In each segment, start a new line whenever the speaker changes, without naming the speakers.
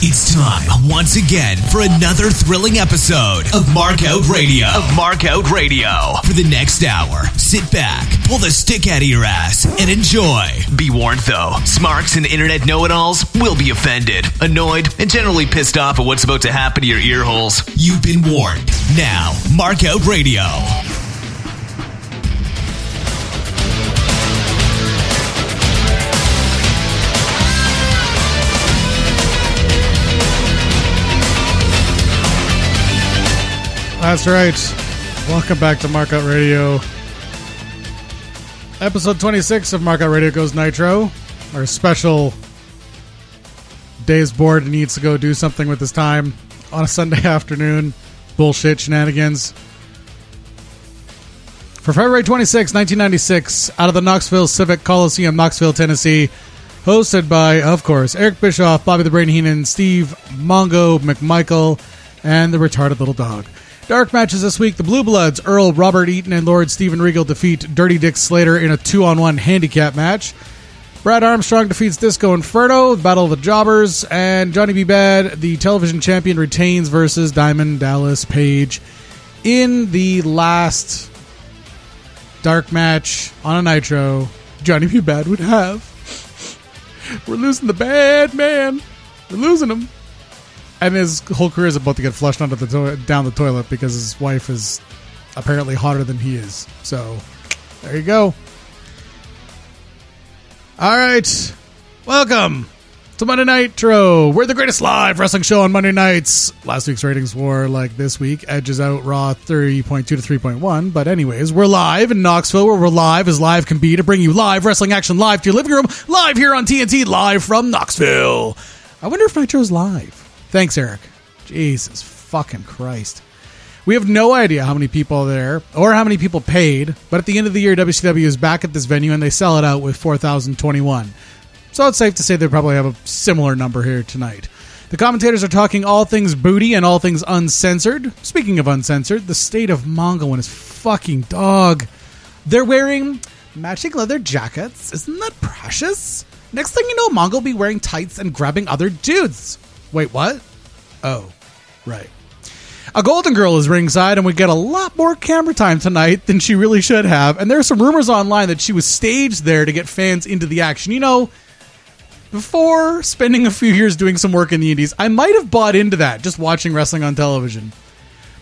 It's time once again for another thrilling episode of Markout Radio. Of Markout Radio. For the next hour, sit back, pull the stick out of your ass, and enjoy. Be warned though, smarks and internet know-it-alls will be offended, annoyed, and generally pissed off at what's about to happen to your ear holes. You've been warned. Now, Markout Radio.
That's right. Welcome back to Markout Radio. Episode 26 of Markout Radio Goes Nitro. Our special day's bored and needs to go do something with his time on a Sunday afternoon. Bullshit shenanigans. For February 26, 1996, out of the Knoxville Civic Coliseum, Knoxville, Tennessee, hosted by, of course, Eric Bischoff, Bobby the Brain Heenan, Steve Mongo McMichael, and the retarded little dog. Dark matches this week. The Blue Bloods, Earl, Robert Eaton, and Lord Steven Regal defeat Dirty Dick Slater in a two on one handicap match. Brad Armstrong defeats Disco Inferno, Battle of the Jobbers, and Johnny B. Bad, the television champion, retains versus Diamond Dallas Page in the last dark match on a Nitro. Johnny B. Bad would have. We're losing the bad man. We're losing him and his whole career is about to get flushed under the to- down the toilet because his wife is apparently hotter than he is. So there you go. All right, welcome to Monday Nitro. We're the greatest live wrestling show on Monday nights. Last week's ratings were like this week. Edges out Raw three point two to three point one. But anyways, we're live in Knoxville, where we're live as live can be to bring you live wrestling action live to your living room, live here on TNT, live from Knoxville. I wonder if Nitro's live. Thanks, Eric. Jesus fucking Christ. We have no idea how many people are there or how many people paid, but at the end of the year, WCW is back at this venue and they sell it out with 4,021. So it's safe to say they probably have a similar number here tonight. The commentators are talking all things booty and all things uncensored. Speaking of uncensored, the state of Mongo and his fucking dog. They're wearing matching leather jackets. Isn't that precious? Next thing you know, Mongo will be wearing tights and grabbing other dudes. Wait, what? Oh, right. A Golden Girl is ringside, and we get a lot more camera time tonight than she really should have. And there are some rumors online that she was staged there to get fans into the action. You know, before spending a few years doing some work in the Indies, I might have bought into that just watching wrestling on television.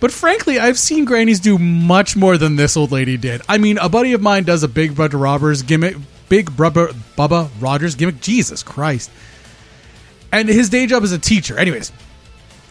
But frankly, I've seen grannies do much more than this old lady did. I mean, a buddy of mine does a Big Brother Robbers gimmick, Big Brother Bubba Rogers gimmick. Jesus Christ! And his day job is a teacher. Anyways,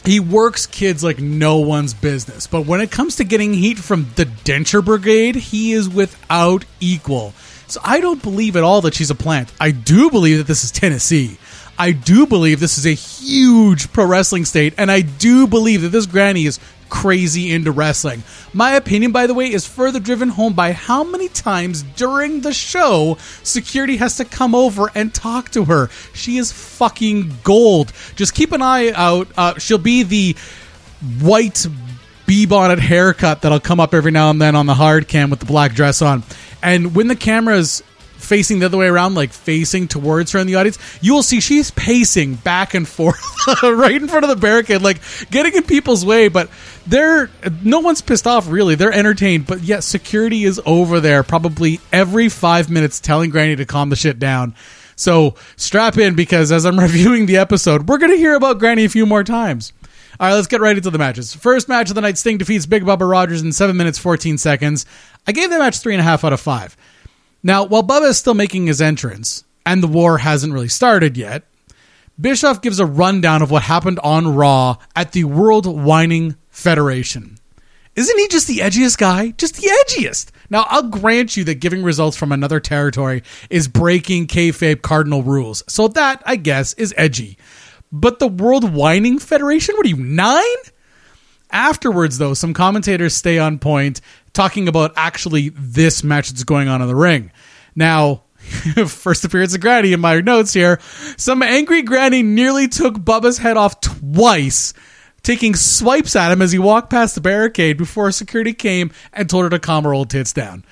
he works kids like no one's business. But when it comes to getting heat from the denture brigade, he is without equal. So I don't believe at all that she's a plant. I do believe that this is Tennessee. I do believe this is a huge pro wrestling state, and I do believe that this granny is crazy into wrestling. My opinion, by the way, is further driven home by how many times during the show security has to come over and talk to her. She is fucking gold. Just keep an eye out. Uh, she'll be the white bee bonnet haircut that'll come up every now and then on the hard cam with the black dress on. And when the camera's facing the other way around, like facing towards her in the audience, you will see she's pacing back and forth right in front of the barricade, like getting in people's way. But they're no one's pissed off really. They're entertained, but yet security is over there probably every five minutes telling Granny to calm the shit down. So strap in because as I'm reviewing the episode, we're gonna hear about Granny a few more times. All right, let's get right into the matches. First match of the night: Sting defeats Big Bubba Rogers in seven minutes fourteen seconds. I gave the match three and a half out of five. Now, while Bubba is still making his entrance, and the war hasn't really started yet, Bischoff gives a rundown of what happened on Raw at the World Whining Federation. Isn't he just the edgiest guy? Just the edgiest. Now, I'll grant you that giving results from another territory is breaking kayfabe cardinal rules. So that, I guess, is edgy. But the World Whining Federation? What are you, nine? Afterwards, though, some commentators stay on point talking about actually this match that's going on in the ring. Now, first appearance of Granny in my notes here. Some angry Granny nearly took Bubba's head off twice, taking swipes at him as he walked past the barricade before security came and told her to calm her old tits down.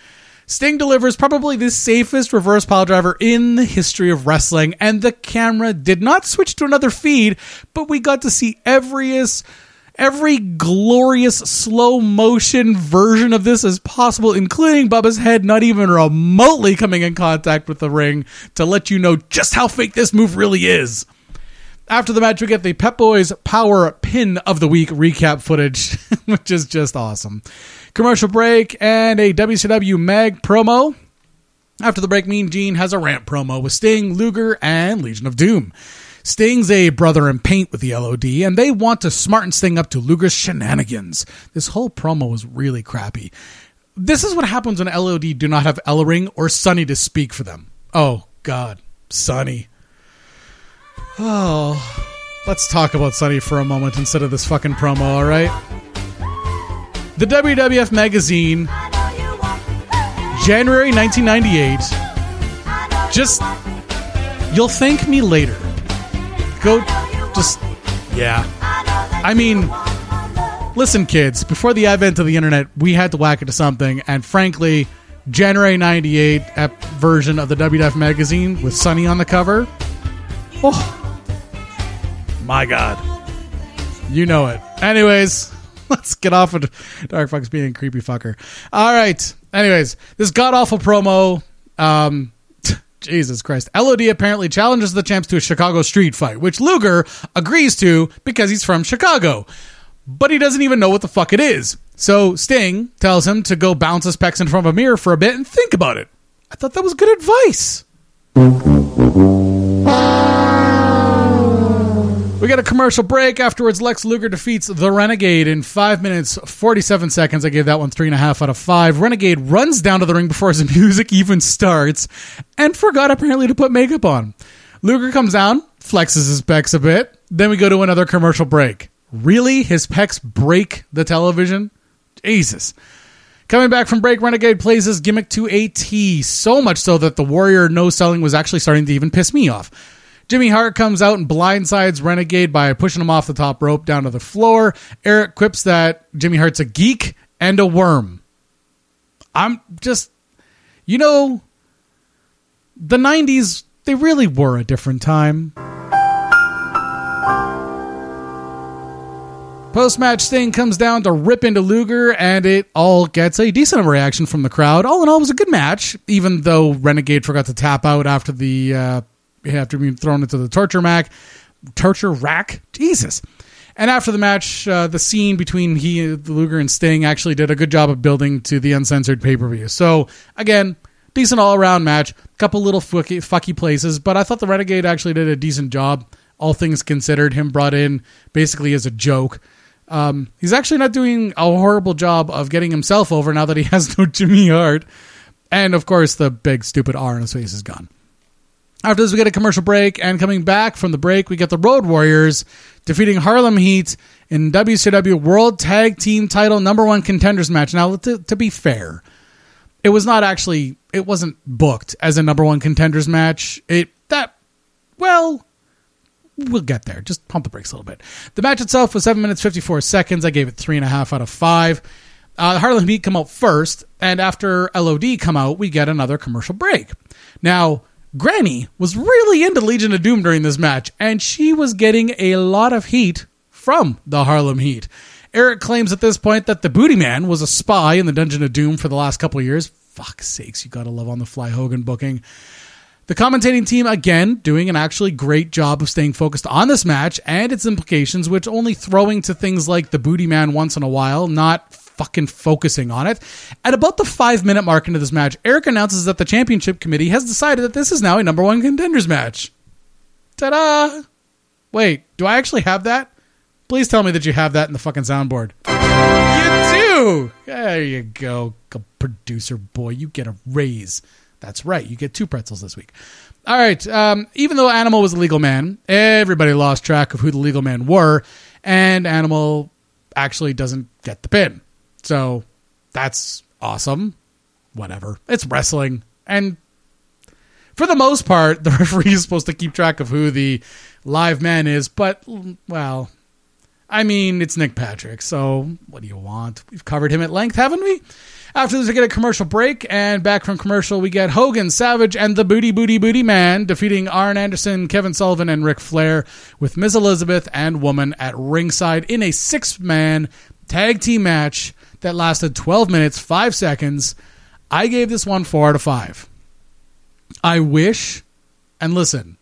Sting delivers probably the safest reverse pile driver in the history of wrestling, and the camera did not switch to another feed, but we got to see every every glorious slow motion version of this as possible, including Bubba's head not even remotely coming in contact with the ring to let you know just how fake this move really is. After the match, we get the Pep Boys Power Pin of the Week recap footage, which is just awesome. Commercial break and a WCW Mag promo. After the break, Mean Gene has a rant promo with Sting, Luger, and Legion of Doom. Sting's a brother in paint with the LOD, and they want to smarten Sting up to Luger's shenanigans. This whole promo was really crappy. This is what happens when LOD do not have Ellering or Sunny to speak for them. Oh, God. Sunny. Oh, let's talk about Sunny for a moment instead of this fucking promo, all right? The WWF magazine, January 1998. Just, you'll thank me later. Go, just, yeah. I mean, listen, kids, before the advent of the internet, we had to whack into something, and frankly, January 98 version of the WWF magazine with Sunny on the cover. Oh, my God. You know it. Anyways, let's get off of Dark Fox being a creepy fucker. All right. Anyways, this god awful promo. Um, Jesus Christ. LOD apparently challenges the champs to a Chicago street fight, which Luger agrees to because he's from Chicago. But he doesn't even know what the fuck it is. So Sting tells him to go bounce his pecs in front of a mirror for a bit and think about it. I thought that was good advice. We got a commercial break. Afterwards, Lex Luger defeats the Renegade in 5 minutes 47 seconds. I gave that one 3.5 out of 5. Renegade runs down to the ring before his music even starts and forgot apparently to put makeup on. Luger comes down, flexes his pecs a bit. Then we go to another commercial break. Really? His pecs break the television? Jesus. Coming back from break, Renegade plays his gimmick to a T, so much so that the Warrior no selling was actually starting to even piss me off. Jimmy Hart comes out and blindsides Renegade by pushing him off the top rope down to the floor. Eric quips that Jimmy Hart's a geek and a worm. I'm just, you know, the 90s, they really were a different time. Post match Sting comes down to rip into Luger, and it all gets a decent reaction from the crowd. All in all, it was a good match, even though Renegade forgot to tap out after the uh, after being thrown into the torture rack, torture rack. Jesus. And after the match, uh, the scene between he, Luger, and Sting actually did a good job of building to the uncensored pay per view. So again, decent all around match. A couple little fucky, fucky places, but I thought the Renegade actually did a decent job. All things considered, him brought in basically as a joke. Um, he's actually not doing a horrible job of getting himself over now that he has no Jimmy Hart. And of course, the big stupid R on his face is gone. After this, we get a commercial break, and coming back from the break, we get the Road Warriors defeating Harlem Heat in WCW World Tag Team Title Number One Contenders match. Now, to, to be fair, it was not actually it wasn't booked as a Number One Contenders match. It that well, we'll get there. Just pump the brakes a little bit. The match itself was seven minutes fifty four seconds. I gave it three and a half out of five. Uh, Harlem Heat come out first, and after LOD come out, we get another commercial break. Now Granny was really into Legion of Doom during this match, and she was getting a lot of heat from the Harlem Heat. Eric claims at this point that the Booty Man was a spy in the Dungeon of Doom for the last couple years. Fuck sakes, you gotta love on the fly Hogan booking. The commentating team, again, doing an actually great job of staying focused on this match and its implications, which only throwing to things like the Booty Man once in a while, not fucking focusing on it. At about the five minute mark into this match, Eric announces that the championship committee has decided that this is now a number one contenders match. Ta da! Wait, do I actually have that? Please tell me that you have that in the fucking soundboard. You do! There you go, producer boy. You get a raise. That's right. You get two pretzels this week. All right. Um, even though Animal was a legal man, everybody lost track of who the legal men were, and Animal actually doesn't get the pin. So that's awesome. Whatever. It's wrestling. And for the most part, the referee is supposed to keep track of who the live man is, but, well, I mean, it's Nick Patrick, so what do you want? We've covered him at length, haven't we? After this, we get a commercial break, and back from commercial, we get Hogan, Savage, and the Booty Booty Booty Man defeating Arn Anderson, Kevin Sullivan, and Ric Flair with Miss Elizabeth and Woman at ringside in a six man tag team match that lasted 12 minutes, 5 seconds. I gave this one 4 out of 5. I wish, and listen,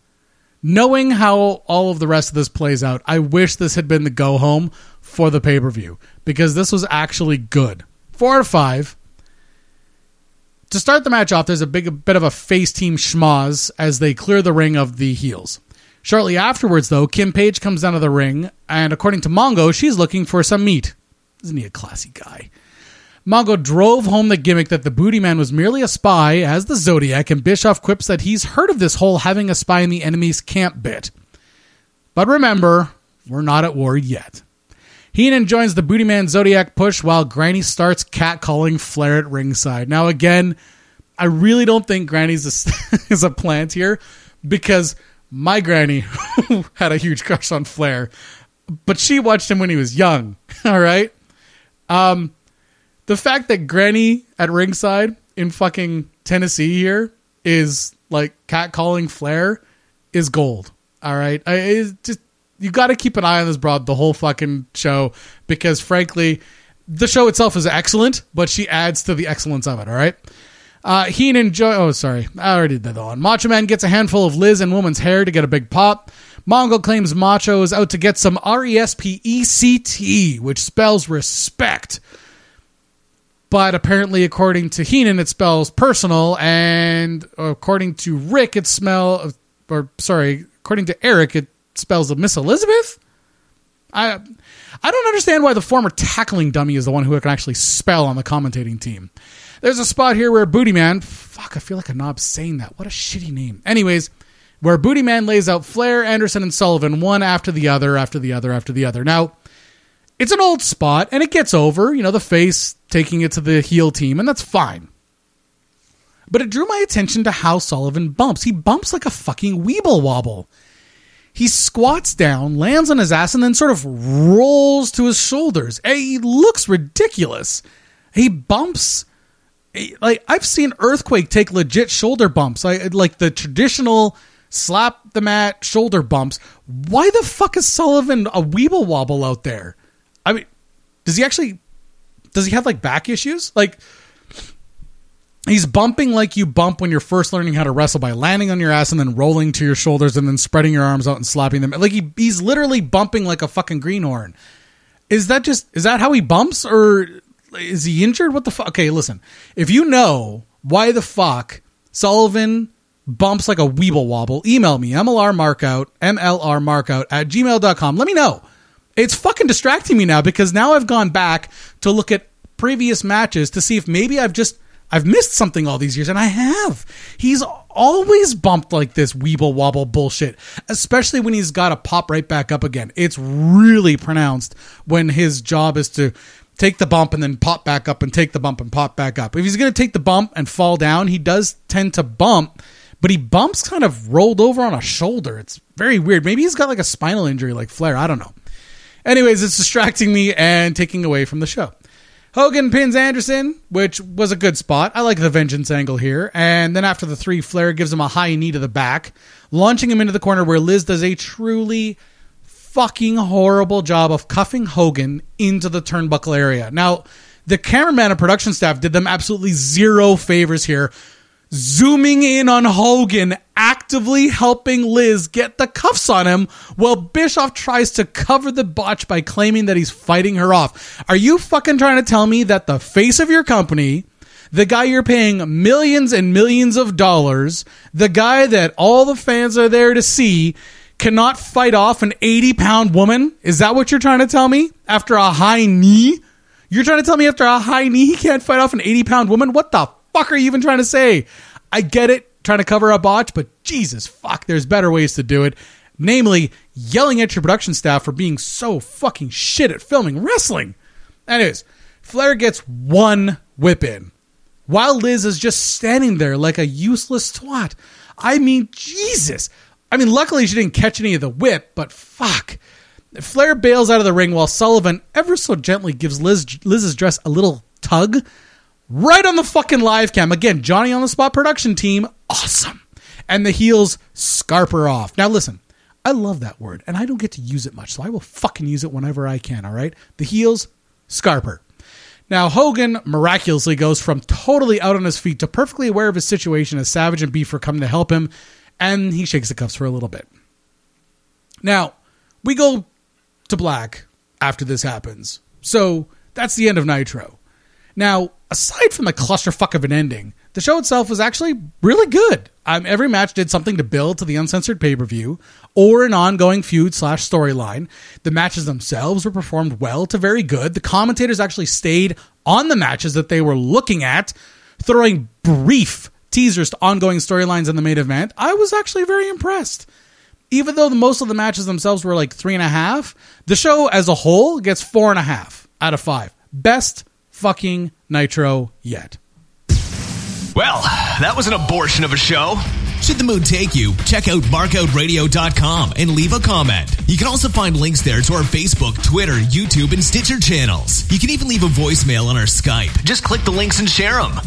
knowing how all of the rest of this plays out, I wish this had been the go home for the pay per view because this was actually good. Four out of five. To start the match off, there's a big a bit of a face team schmoz as they clear the ring of the heels. Shortly afterwards, though, Kim Page comes down to the ring, and according to Mongo, she's looking for some meat. Isn't he a classy guy? Mongo drove home the gimmick that the Booty Man was merely a spy as the Zodiac, and Bischoff quips that he's heard of this whole having a spy in the enemy's camp bit. But remember, we're not at war yet. Heenan joins the Booty Man Zodiac push while Granny starts catcalling Flair at ringside. Now, again, I really don't think Granny's a, is a plant here because my granny had a huge crush on Flair, but she watched him when he was young. All right. Um, the fact that Granny at ringside in fucking Tennessee here is like catcalling Flair is gold. All right. I just you got to keep an eye on this broad the whole fucking show because frankly, the show itself is excellent, but she adds to the excellence of it. All right. Uh, Heenan Joy. Oh, sorry, I already did that one. Macho Man gets a handful of Liz and Woman's hair to get a big pop. Mongo claims Macho is out to get some R E S P E C T, which spells respect. But apparently, according to Heenan, it spells personal, and according to Rick, it smell. Or sorry, according to Eric, it spells Miss Elizabeth. I I don't understand why the former tackling dummy is the one who can actually spell on the commentating team. There's a spot here where Booty Man, fuck, I feel like a knob saying that. What a shitty name. Anyways, where Booty Man lays out Flair, Anderson, and Sullivan one after the other, after the other, after the other. Now, it's an old spot and it gets over, you know, the face taking it to the heel team, and that's fine. But it drew my attention to how Sullivan bumps. He bumps like a fucking weeble wobble. He squats down, lands on his ass, and then sort of rolls to his shoulders. He looks ridiculous. He bumps like I've seen Earthquake take legit shoulder bumps, I, like the traditional slap the mat shoulder bumps. Why the fuck is Sullivan a weeble wobble out there? I mean, does he actually? Does he have like back issues? Like he's bumping like you bump when you're first learning how to wrestle by landing on your ass and then rolling to your shoulders and then spreading your arms out and slapping them. Like he, he's literally bumping like a fucking greenhorn. Is that just is that how he bumps or is he injured? What the fuck? Okay, listen. If you know why the fuck Sullivan bumps like a weeble wobble, email me, mlrmarkout, mlrmarkout at gmail.com. Let me know. It's fucking distracting me now because now I've gone back to look at previous matches to see if maybe I've just I've missed something all these years, and I have. He's always bumped like this weeble wobble bullshit, especially when he's got to pop right back up again. It's really pronounced when his job is to take the bump and then pop back up and take the bump and pop back up. If he's going to take the bump and fall down, he does tend to bump, but he bumps kind of rolled over on a shoulder. It's very weird. Maybe he's got like a spinal injury like Flair. I don't know. Anyways, it's distracting me and taking away from the show. Hogan pins Anderson, which was a good spot. I like the vengeance angle here. And then after the three, Flair gives him a high knee to the back, launching him into the corner where Liz does a truly fucking horrible job of cuffing Hogan into the turnbuckle area. Now, the cameraman and production staff did them absolutely zero favors here, zooming in on Hogan, actively helping Liz get the cuffs on him while Bischoff tries to cover the botch by claiming that he's fighting her off. Are you fucking trying to tell me that the face of your company, the guy you're paying millions and millions of dollars, the guy that all the fans are there to see, cannot fight off an 80 pound woman? Is that what you're trying to tell me? After a high knee? You're trying to tell me after a high knee he can't fight off an 80 pound woman? What the fuck are you even trying to say? I get it, trying to cover a botch, but Jesus fuck, there's better ways to do it. Namely, yelling at your production staff for being so fucking shit at filming wrestling. Anyways, Flair gets one whip in while Liz is just standing there like a useless twat. I mean, Jesus. I mean, luckily she didn't catch any of the whip, but fuck. Flair bails out of the ring while Sullivan ever so gently gives Liz, Liz's dress a little tug. Right on the fucking live cam. Again, Johnny on the spot production team, awesome. And the heels scarper off. Now listen, I love that word, and I don't get to use it much, so I will fucking use it whenever I can, all right? The heels, scarper. Now, Hogan miraculously goes from totally out on his feet to perfectly aware of his situation as Savage and Beef are coming to help him, and he shakes the cuffs for a little bit. Now, we go to black after this happens. So that's the end of Nitro. Now, aside from the clusterfuck of an ending, the show itself was actually really good. Um, every match did something to build to the uncensored pay per view or an ongoing feud slash storyline. The matches themselves were performed well to very good. The commentators actually stayed on the matches that they were looking at, throwing brief teasers to ongoing storylines in the main event. I was actually very impressed. Even though the, most of the matches themselves were like three and a half, the show as a whole gets four and a half out of five. Best fucking Nitro yet.
Well, that was an abortion of a show. Should the mood take you, check out markoutradio.com and leave a comment. You can also find links there to our Facebook, Twitter, YouTube, and Stitcher channels. You can even leave a voicemail on our Skype. Just click the links and share them.